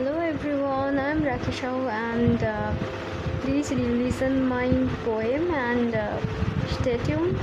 Hello everyone, I'm Rakisha and uh, please listen my poem and uh, stay tuned.